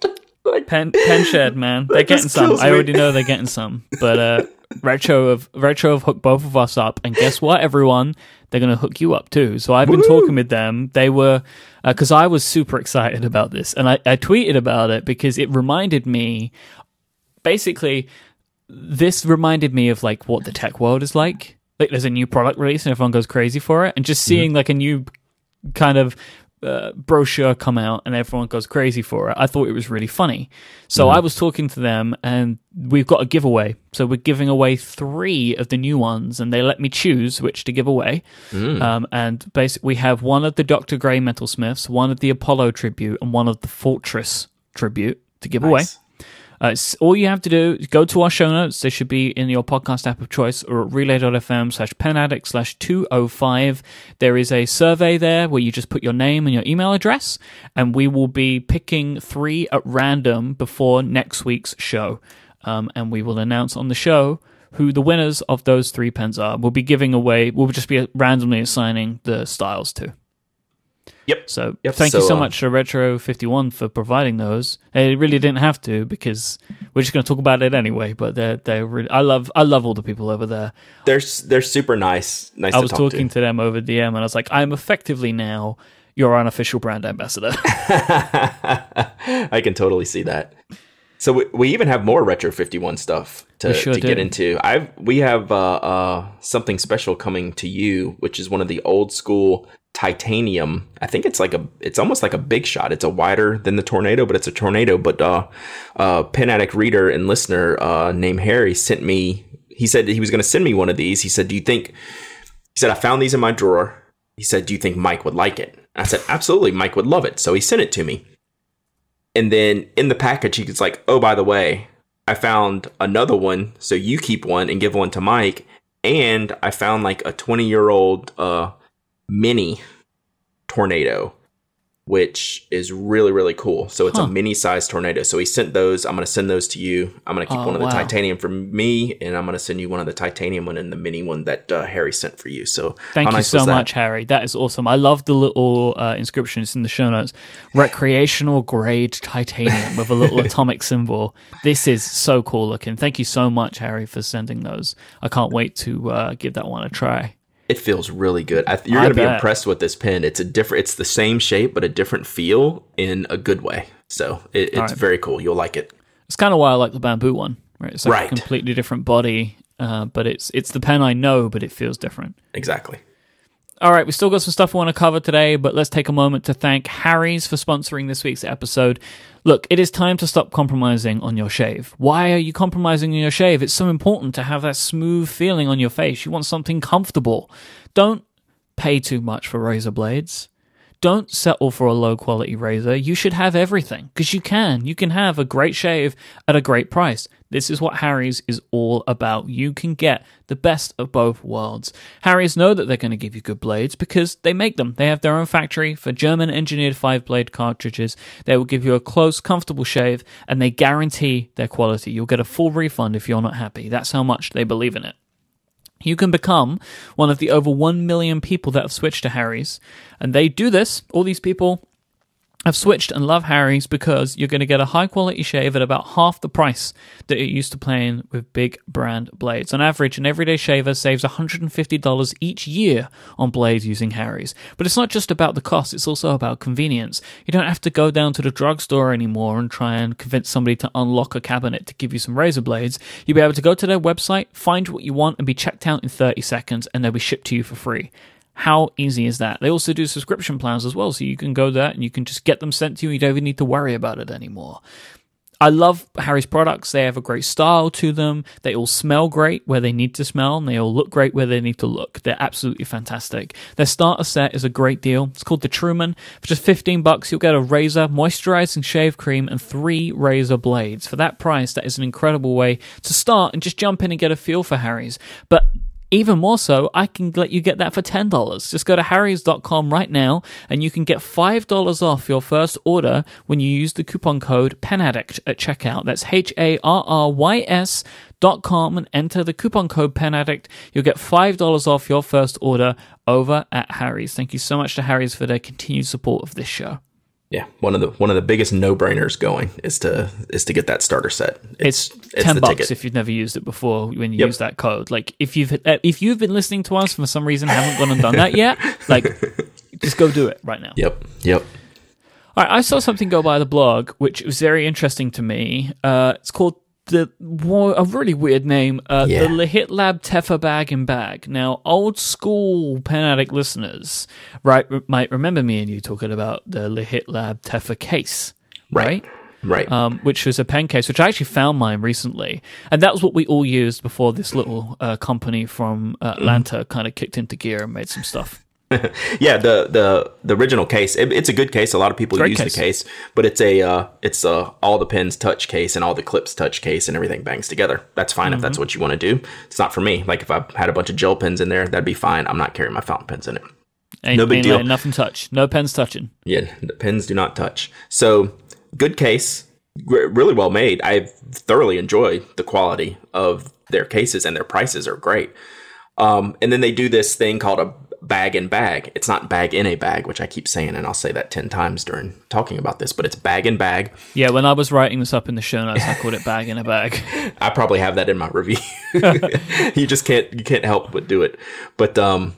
Like, Pen Pen Shed, man, they're getting some. I already know they're getting some, but uh, retro of retro have hooked both of us up, and guess what, everyone, they're gonna hook you up too. So I've been Woo! talking with them. They were because I was super excited about this, and I, I tweeted about it because it reminded me, basically, this reminded me of like what the tech world is like. Like there's a new product release and everyone goes crazy for it, and just seeing like a new kind of uh, brochure come out and everyone goes crazy for it. I thought it was really funny. So I was talking to them and we've got a giveaway. So we're giving away three of the new ones and they let me choose which to give away. Um, and basically we have one of the Dr. Gray Metalsmiths, one of the Apollo tribute and one of the Fortress tribute to give away. Uh, all you have to do is go to our show notes. They should be in your podcast app of choice or at relay.fm slash penaddict slash 205. There is a survey there where you just put your name and your email address, and we will be picking three at random before next week's show. Um, and we will announce on the show who the winners of those three pens are. We'll be giving away, we'll just be randomly assigning the styles to. Yep. So Yep, thank you so, so uh, much to Retro Fifty One for providing those. They really didn't have to because we're just going to talk about it anyway. But they're they're really, I love I love all the people over there. They're they're super nice. Nice I to was talk talking to. to them over DM and I was like, I'm effectively now your unofficial brand ambassador. I can totally see that. So we, we even have more retro 51 stuff to, sure to get into. I've we have uh, uh, something special coming to you, which is one of the old school titanium. I think it's like a it's almost like a big shot. It's a wider than the tornado, but it's a tornado. But uh, uh, pen addict reader and listener uh, named Harry sent me. He said he was going to send me one of these. He said, "Do you think?" He said, "I found these in my drawer." He said, "Do you think Mike would like it?" I said, "Absolutely, Mike would love it." So he sent it to me. And then in the package, he's like, "Oh, by the way, I found another one, so you keep one and give one to Mike." And I found like a twenty-year-old uh, mini tornado, which is really really cool. So it's Huh. a mini-sized tornado. So he sent those. I'm gonna send those to you. I'm gonna keep Oh, one of the wow. titanium for me, and I'm gonna send you one of the titanium one and the mini one that uh, Harry sent for you. So Thank you nice so much, Harry. That is awesome. I love the little uh, inscriptions in the show notes. Recreational grade titanium with a little atomic symbol. This is so cool looking. Thank you so much, Harry, for sending those. I can't wait to uh, give that one a try. It feels really good. I, you're I gonna be impressed with this pen. It's a different. It's the same shape, but a different feel in a good way. So it, it's right. very cool. You'll like it. It's kind of why I like the bamboo one. Right, it's like Right. a completely different body, uh, but it's it's the pen I know, but it feels different. Exactly. All right, we still got some stuff we want to cover today, but let's take a moment to thank Harry's for sponsoring this week's episode. Look, it is time to stop compromising on your shave. Why are you compromising on your shave? It's so important to have that smooth feeling on your face. You want something comfortable. Don't pay too much for razor blades. Don't settle for a low quality razor. You should have everything because you can. You can have a great shave at a great price. This is what Harry's is all about. You can get the best of both worlds. Harry's know that they're going to give you good blades because they make them. They have their own factory for German engineered five blade cartridges. They will give you a close, comfortable shave and they guarantee their quality. You'll get a full refund if you're not happy. That's how much they believe in it. You can become one of the over 1 million people that have switched to Harry's. And they do this, all these people I've switched and love Harry's because you're going to get a high quality shave at about half the price that you're used to paying with big brand blades. On average, an everyday shaver saves $150 each year on blades using Harry's. But it's not just about the cost, it's also about convenience. You don't have to go down to the drugstore anymore and try and convince somebody to unlock a cabinet to give you some razor blades. You'll be able to go to their website, find what you want, and be checked out in 30 seconds, and they'll be shipped to you for free. How easy is that? They also do subscription plans as well, so you can go there and you can just get them sent to you. And you don't even need to worry about it anymore. I love Harry's products. They have a great style to them. They all smell great where they need to smell, and they all look great where they need to look. They're absolutely fantastic. Their starter set is a great deal. It's called the Truman. For just 15 bucks, you'll get a razor, moisturizing shave cream, and three razor blades. For that price, that is an incredible way to start and just jump in and get a feel for Harry's. But even more so, I can let you get that for $10. Just go to harrys.com right now and you can get $5 off your first order when you use the coupon code PENADDICT at checkout. That's H A R R Y S dot com and enter the coupon code PENADDICT. You'll get $5 off your first order over at Harry's. Thank you so much to Harry's for their continued support of this show. Yeah, one of the one of the biggest no brainers going is to is to get that starter set. It's, it's ten bucks ticket. if you've never used it before. When you yep. use that code, like if you've uh, if you've been listening to us for some reason haven't gone and done that yet, like just go do it right now. Yep, yep. All right, I saw something go by the blog, which was very interesting to me. Uh, it's called the a really weird name, uh, yeah. the Lihit Lab Teffa bag and bag. Now, old school pen addict listeners, right, might remember me and you talking about the Lihit Lab Teffa case, right? Right. right. Um, which was a pen case, which I actually found mine recently, and that was what we all used before this little uh, company from uh, Atlanta mm. kind of kicked into gear and made some stuff. yeah, the the the original case. It, it's a good case. A lot of people Great use case. the case, but it's a uh, it's a all the pins touch case and all the clips touch case and everything bangs together. That's fine mm-hmm. if that's mm-hmm. what you want to do. It's not for me. Like if I had a bunch of gel pens in there, that'd be fine. I'm not carrying my fountain pens in it. Ain't, no big deal. nothing touch. No pens touching. Yeah, the pens do not touch. So good case, really well made. I thoroughly enjoy the quality of their cases and their prices are great. Um, and then they do this thing called a bag in bag. It's not bag in a bag, which I keep saying, and I'll say that 10 times during talking about this, but it's bag in bag. Yeah, when I was writing this up in the show notes, I called it bag in a bag. I probably have that in my review. you just can't you can't help but do it. But um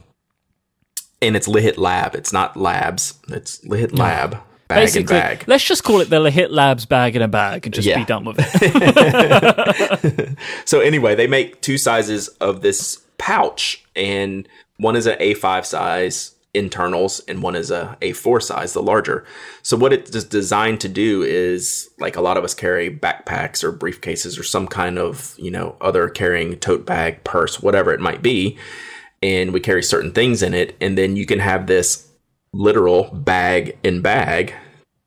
and it's Lihit Lab. It's not labs. It's Lihit Lab. Bag Basically, bag. let's just call it the Lihit Labs bag in a bag and just yeah. be done with it. so anyway, they make two sizes of this pouch and one is an A5 size internals and one is a A4 size, the larger. So what it is designed to do is like a lot of us carry backpacks or briefcases or some kind of, you know, other carrying tote bag, purse, whatever it might be, and we carry certain things in it and then you can have this literal bag in bag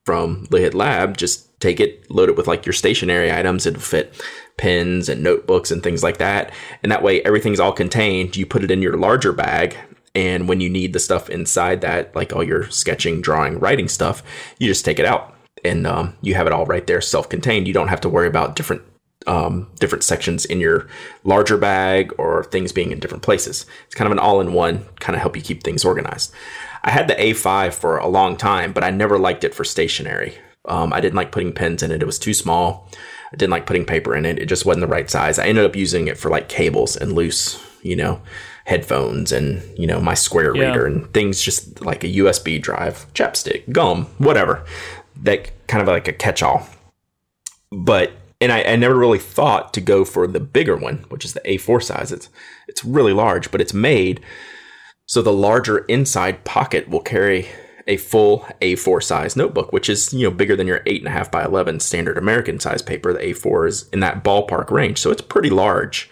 from Lihit Lab, just take it, load it with like your stationary items, it'll fit pens and notebooks and things like that. And that way everything's all contained. You put it in your larger bag. And when you need the stuff inside that, like all your sketching, drawing, writing stuff, you just take it out and um, you have it all right there, self-contained. You don't have to worry about different um, different sections in your larger bag or things being in different places. It's kind of an all-in-one, kind of help you keep things organized. I had the A5 for a long time, but I never liked it for stationery. Um, I didn't like putting pens in it; it was too small. I didn't like putting paper in it. It just wasn't the right size. I ended up using it for like cables and loose, you know, headphones and, you know, my square yeah. reader and things just like a USB drive, chapstick, gum, whatever. That kind of like a catch all. But and I, I, never really thought to go for the bigger one, which is the A4 size. It's it's really large, but it's made so the larger inside pocket will carry a full A4 size notebook, which is you know bigger than your eight and a half by eleven standard American size paper. The A4 is in that ballpark range, so it's pretty large.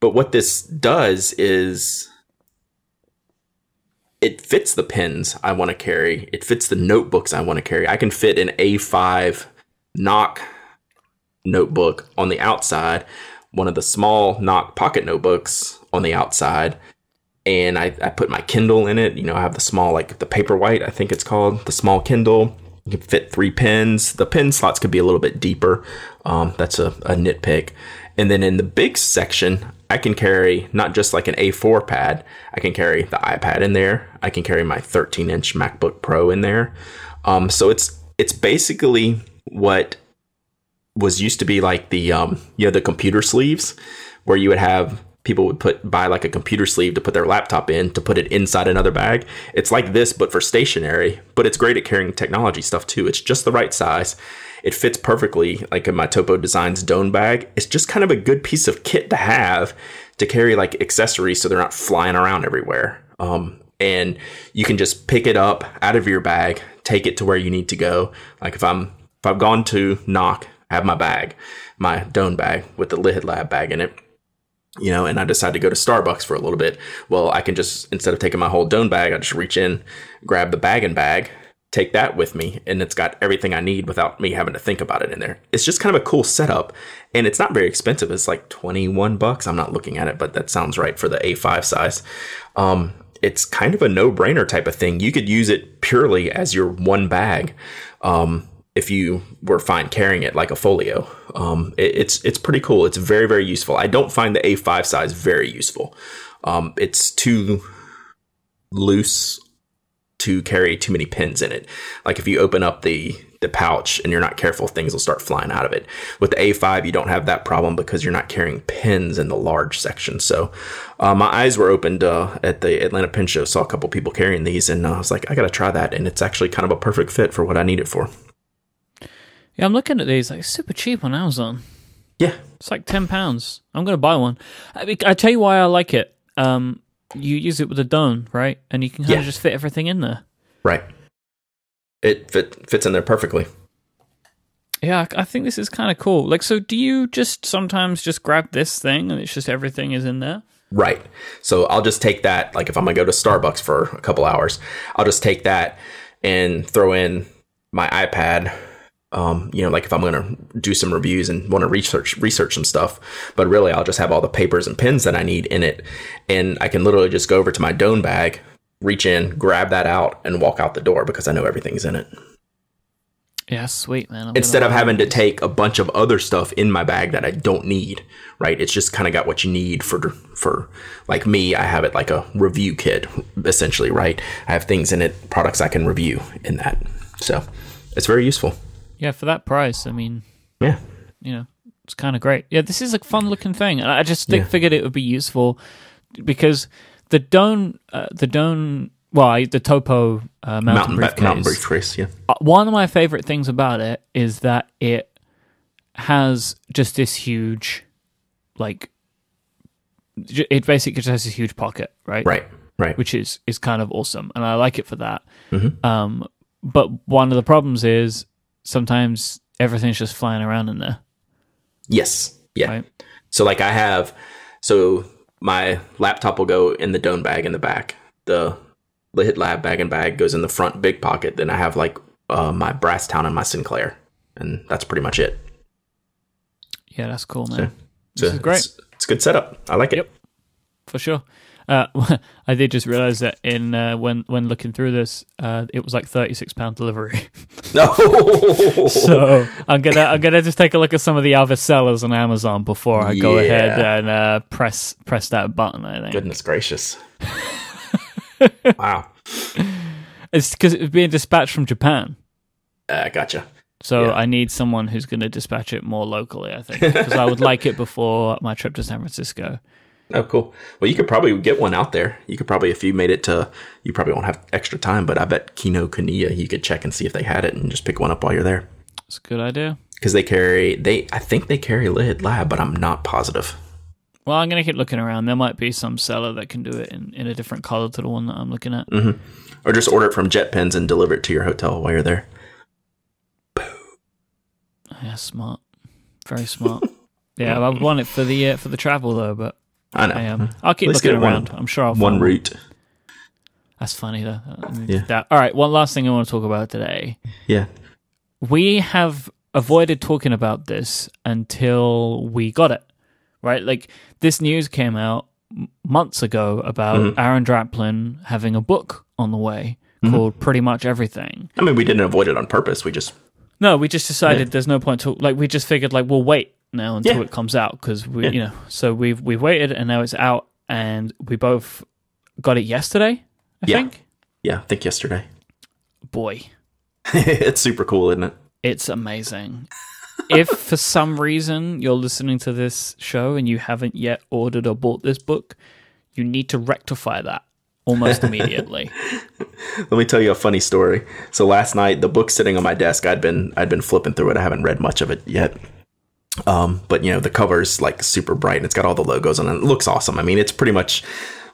But what this does is it fits the pens I want to carry. It fits the notebooks I want to carry. I can fit an A5 Nock notebook on the outside, one of the small Nock pocket notebooks on the outside, and I, I put my Kindle in it. You know, I have the small, like the Paperwhite, I think it's called, the small Kindle. You can fit three pins. The pin slots could be a little bit deeper. Um, that's a, a nitpick. And then in the big section, I can carry not just like an A4 pad, I can carry the iPad in there. I can carry my 13 inch MacBook Pro in there. Um, so it's it's basically what was used to be like the um, you know the computer sleeves where you would have people would put buy like a computer sleeve to put their laptop in to put it inside another bag. It's like this but for stationary, but it's great at carrying technology stuff too. It's just the right size. It fits perfectly like in my Topo Designs Dome bag. It's just kind of a good piece of kit to have to carry like accessories so they're not flying around everywhere. Um, and you can just pick it up out of your bag, take it to where you need to go. Like if I'm if I've gone to Nock, I have my bag, my Dome bag with the Lihit Lab bag in it you know, and I decide to go to Starbucks for a little bit. Well, I can just instead of taking my whole Dome bag, I just reach in, grab the bag and bag, take that with me, and it's got everything I need without me having to think about it in there. It's just kind of a cool setup, and it's not very expensive. It's like twenty one bucks. I'm not looking at it, but that sounds right for the A5 size. Um, it's kind of a no brainer type of thing. You could use it purely as your one bag. Um, if you were fine carrying it like a folio. Um, it, it's it's pretty cool. It's very very useful. I don't find the A5 size very useful. Um, it's too loose to carry too many pins in it. Like if you open up the the pouch and you're not careful, things will start flying out of it. With the A5, you don't have that problem because you're not carrying pins in the large section. So uh, my eyes were opened uh, at the Atlanta Pin Show, saw a couple people carrying these, and uh, I was like, I got to try that. And it's actually kind of a perfect fit for what I need it for. Yeah, I'm looking at these like super cheap on Amazon. Yeah, It's like ten pounds. I'm gonna buy one. I, I tell you why I like it. Um, you use it with a dome, right? And you can kind Yeah. of just fit everything in there. right. It fit, fits in there perfectly. Yeah, I I think this is kind of cool. Like, so do you just sometimes just grab this thing and it's just everything is in there? Right. So I'll just take that. Like if I'm gonna go to Starbucks for a couple hours, I'll just take that and throw in my iPad. Um, you know, like if I'm gonna do some reviews and want to research research some stuff, but really I'll just have all the papers and pens that I need in it, and I can literally just go over to my Dome bag, reach in, grab that out, and walk out the door because I know everything's in it. Yeah, sweet man. I'm Instead of having to take a bunch of other stuff in my bag that I don't need, right? It's just kind of got what you need for for like me. I have it like a review kit essentially, right? I have things in it, products I can review in that. So it's very useful. Yeah, for that price, I mean, Yeah, you know, it's kind of great. Yeah, this is a fun looking thing, and I just think, Yeah. figured it would be useful because the Dome, uh, the Dome, well, I- the Topo uh, mountain, mountain briefcase. mountain briefcase. Yeah, uh, one of my favorite things about it is that it has just this huge, like, j- it basically just has this huge pocket, right? right, right. Which is is kind of awesome, and I like it for that. Mm-hmm. Um, but one of the problems is sometimes everything's just flying around in there, Yes, yeah. right? So like I have, so my laptop will go in the dome bag in the back. The Lihit Lab bag and bag goes in the front big pocket. Then I have like uh, my Brasstown and my Sinclair, and that's pretty much it. Yeah, that's cool, man. So This is great. It's, it's a good setup. I like it. Yep. for sure. Uh, I did just realize that in uh, when when looking through this, uh, it was like thirty six pound delivery. No. so I'm gonna I'm gonna just take a look at some of the other sellers on Amazon before I go ahead and uh, press press that button. I think Goodness gracious. wow. it's because it's being dispatched from Japan. Uh, gotcha. So Yeah. I need someone who's going to dispatch it more locally. I think because I would like it before my trip to San Francisco. Oh, cool. Well, you could probably get one out there. You could probably, if you made it to, you probably won't have extra time, but I bet Kinokuniya, you could check and see if they had it and just pick one up while you're there. It's a good idea. Because they carry, they, I think they carry Lihit Lab, but I'm not positive. Well, I'm going to keep looking around. There might be some seller that can do it in, in a different color to the one that I'm looking at. Mm-hmm. Or just order it from JetPens and deliver it to your hotel while you're there. Yeah, smart. Very smart. yeah, I want it for the uh, for the travel though, but I know. I am. I'll keep looking get one- around. I'm sure I'll find One route. That's funny though. Yeah. That- all right, one last thing I want to talk about today. Yeah. We have avoided talking about this until we got it. Right? Like this news came out months ago about Mm-hmm. Aaron Draplin having a book on the way Mm-hmm. called Pretty Much Everything. I mean, we didn't avoid it on purpose. We just, No, we just decided there's no point to like we just figured like we'll wait now until Yeah. it comes out because we, Yeah. you know, so we've we've waited and now it's out, and we both got it yesterday. I Yeah. think. Yeah, I think yesterday. Boy, it's super cool, isn't it? it's amazing. if for some reason you're listening to this show and you haven't yet ordered or bought this book, you need to rectify that almost immediately. Let me tell you a funny story. So last night, the book sitting on my desk, I'd been I'd been flipping through it. I haven't read much of it yet. Um, but you know, the cover's like super bright and it's got all the logos on it. It looks awesome. I mean, it's pretty much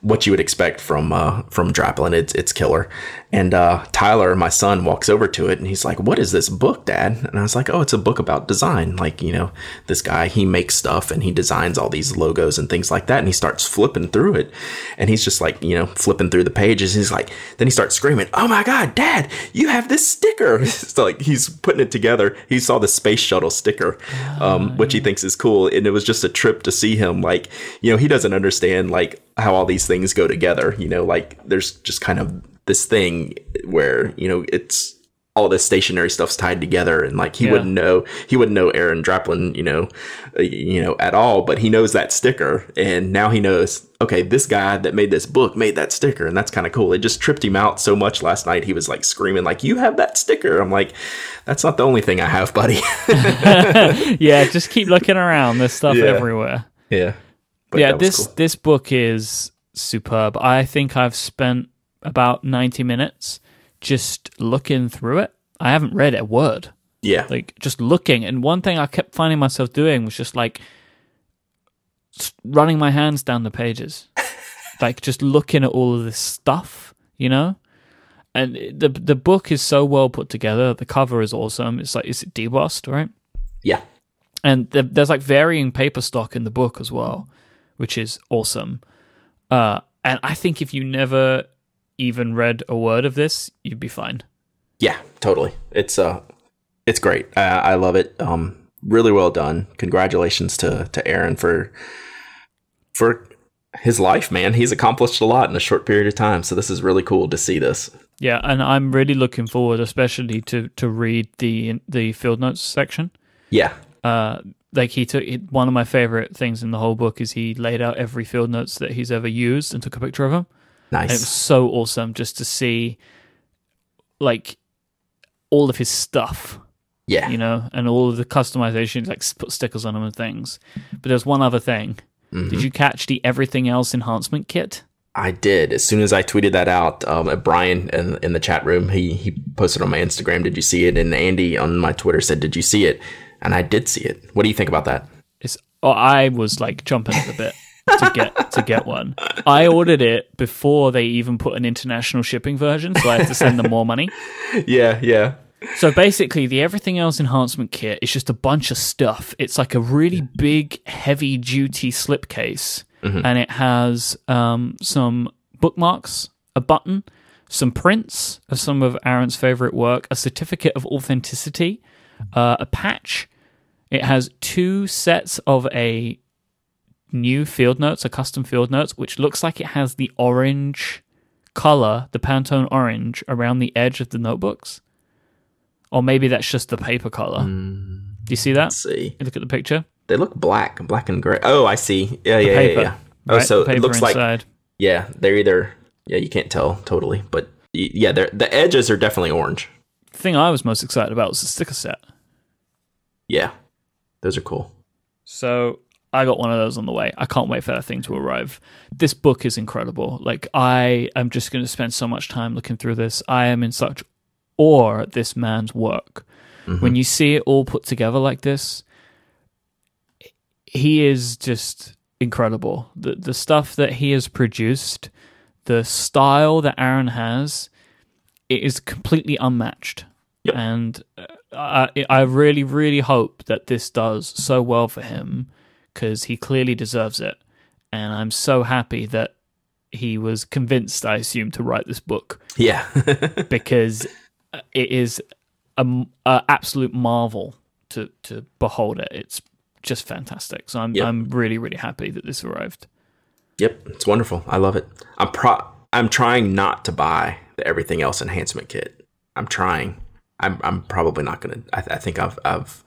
what you would expect from uh, from Draplin. It's it's killer. And uh, Tyler, my son, walks over to it and he's like, "What is this book, Dad?" And I was like, "Oh, it's a book about design. Like you know, this guy he makes stuff and he designs all these logos and things like that." And he starts flipping through it, and he's just like you know flipping through the pages. He's like, then he starts screaming, "Oh my God, Dad! You have this sticker!" so like he's putting it together. He saw the space shuttle sticker, um, which he thinks is cool, and it was just a trip to see him. Like you know, he doesn't understand like how all these things go together. You know, like there's just kind of this thing where you know it's all this stationary stuff's tied together and like he Yeah. wouldn't know he wouldn't know Aaron Draplin you know uh, you know at all but he knows that sticker and now he knows okay this guy that made this book made that sticker and that's kind of cool it just tripped him out so much last night he was like screaming like you have that sticker I'm like that's not the only thing I have buddy yeah, just keep looking around. There's stuff Yeah. everywhere. yeah But yeah, this cool. this book is superb. I think I've spent about 90 minutes just looking through it. I haven't read a word. yeah Like just looking. And one thing I kept finding myself doing was just like running my hands down the pages. like just looking at all of this stuff, you know? And the the book is so well put together. The cover is awesome. It's like is it debossed, right? yeah and th- there's like varying paper stock in the book as well, which is awesome. Uh, and I think if you never even read a word of this, you'd be fine. Yeah, totally. It's uh, it's great. I, I love it. Um, really well done. Congratulations to to Aaron for for his life, man. He's accomplished a lot in a short period of time. So this is really cool to see this. Yeah, and I'm really looking forward, especially to to read the the field notes section. Yeah, Uh, like he took it, one of my favorite things in the whole book is he laid out every field notes that he's ever used and took a picture of them. And it was nice. so awesome just to see like all of his stuff Yeah, you know, and all of the customizations, like put stickers on them and things. But there's one other thing. Mm-hmm. Did you catch the everything else enhancement kit? I did. As soon as I tweeted that out, um, uh, Brian in, in the chat room, he he posted on my Instagram. Did you see it? And Andy on my Twitter said, "Did you see it?" And I did see it. What do you think about that? It's oh, I was like jumping at the bit to get to get one. I ordered it before they even put an international shipping version, so I had to send them more money. Yeah, yeah, So basically, the everything else enhancement kit is just a bunch of stuff. It's like a really big, heavy duty slipcase, and it has um, some bookmarks, a button, some prints of some of Aaron's favorite work, a certificate of authenticity, uh, a patch. It has two sets of a new field notes, a custom field notes, which looks like it has the orange color, the Pantone orange, around the edge of the notebooks. Or maybe that's just the paper color. Do you see that? See. You look at the picture. They look black, black and gray. Oh, I see. Yeah, yeah, paper, yeah, yeah. Oh, right? so The it looks like yeah, they're either yeah, you can't tell totally, but yeah, they're the edges are definitely orange. The thing I was most excited about was the sticker set. Yeah, those are cool. So I got one of those on the way. I can't wait for that thing to arrive. This book is incredible. Like I am just going to spend so much time looking through this. I am in such awe at this man's work. Mm-hmm. When you see it all put together like this, he is just incredible. The the stuff that he has produced, the style that Aaron has, it is completely unmatched. Yep. And uh, I I really really hope that this does so well for him because he clearly deserves it. And I'm so happy that he was convinced, I assume, to write this book Yeah, because it is a, m- a absolute marvel to to behold it. It's just fantastic. So I'm Yep. I'm really really happy that this arrived. yep, it's wonderful. I love it. I'm pro. I'm trying not to buy the everything else enhancement kit. I'm trying. I'm I'm probably not gonna. I, I think I've I've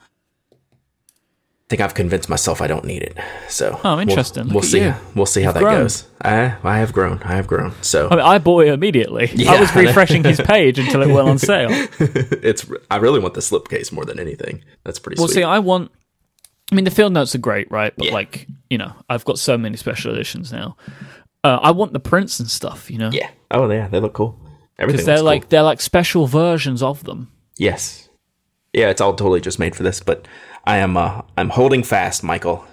think I've convinced myself I don't need it. So Oh, interesting. We'll, we'll see. you. We'll see how You've that grown. goes. I I have grown. I have grown. So I mean, I bought it immediately. I Yeah, was I know. refreshing his page until it went on sale. it's. I really want the slipcase more than anything. That's pretty Well, sweet. see, I want. I mean, the field notes are great, right? But Yeah. like, you know, I've got so many special editions now. Uh, I want the prints and stuff, you know, yeah. Oh yeah, they look cool. Everything. because they're looks cool. like they're like special versions of them. Yes. Yeah, it's all totally just made for this. But I am. Uh, I'm holding fast, Michael.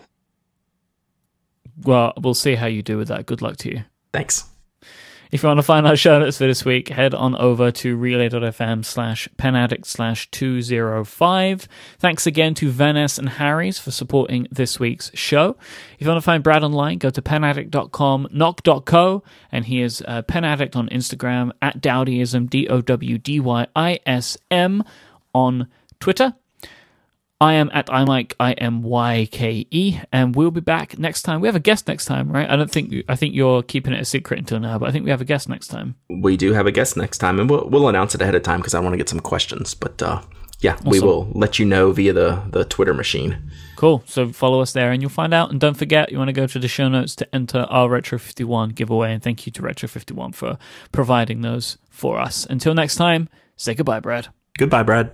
Well, we'll see how you do with that. Good luck to you. Thanks. If you want to find our show notes for this week, head on over to relay.fm slash penaddict slash 205. Thanks again to Vanness and Harry's for supporting this week's show. If you want to find Brad online, go to penaddict.com, nock.co, and he is uh, penaddict on Instagram, at Dowdyism, D O W D Y I S M on Twitter. I am at imyke, I M Y K E, and we'll be back next time. We have a guest next time, right? I don't think I think you're keeping it a secret until now, but I think we have a guest next time. We do have a guest next time, and we'll we'll announce it ahead of time because I want to get some questions. But uh, yeah, we will let you know via the the Twitter machine. Cool. So follow us there and you'll find out. And don't forget, you want to go to the show notes to enter our Retro 51 giveaway. And thank you to Retro 51 for providing those for us. Until next time, say goodbye, Brad. Goodbye, Brad.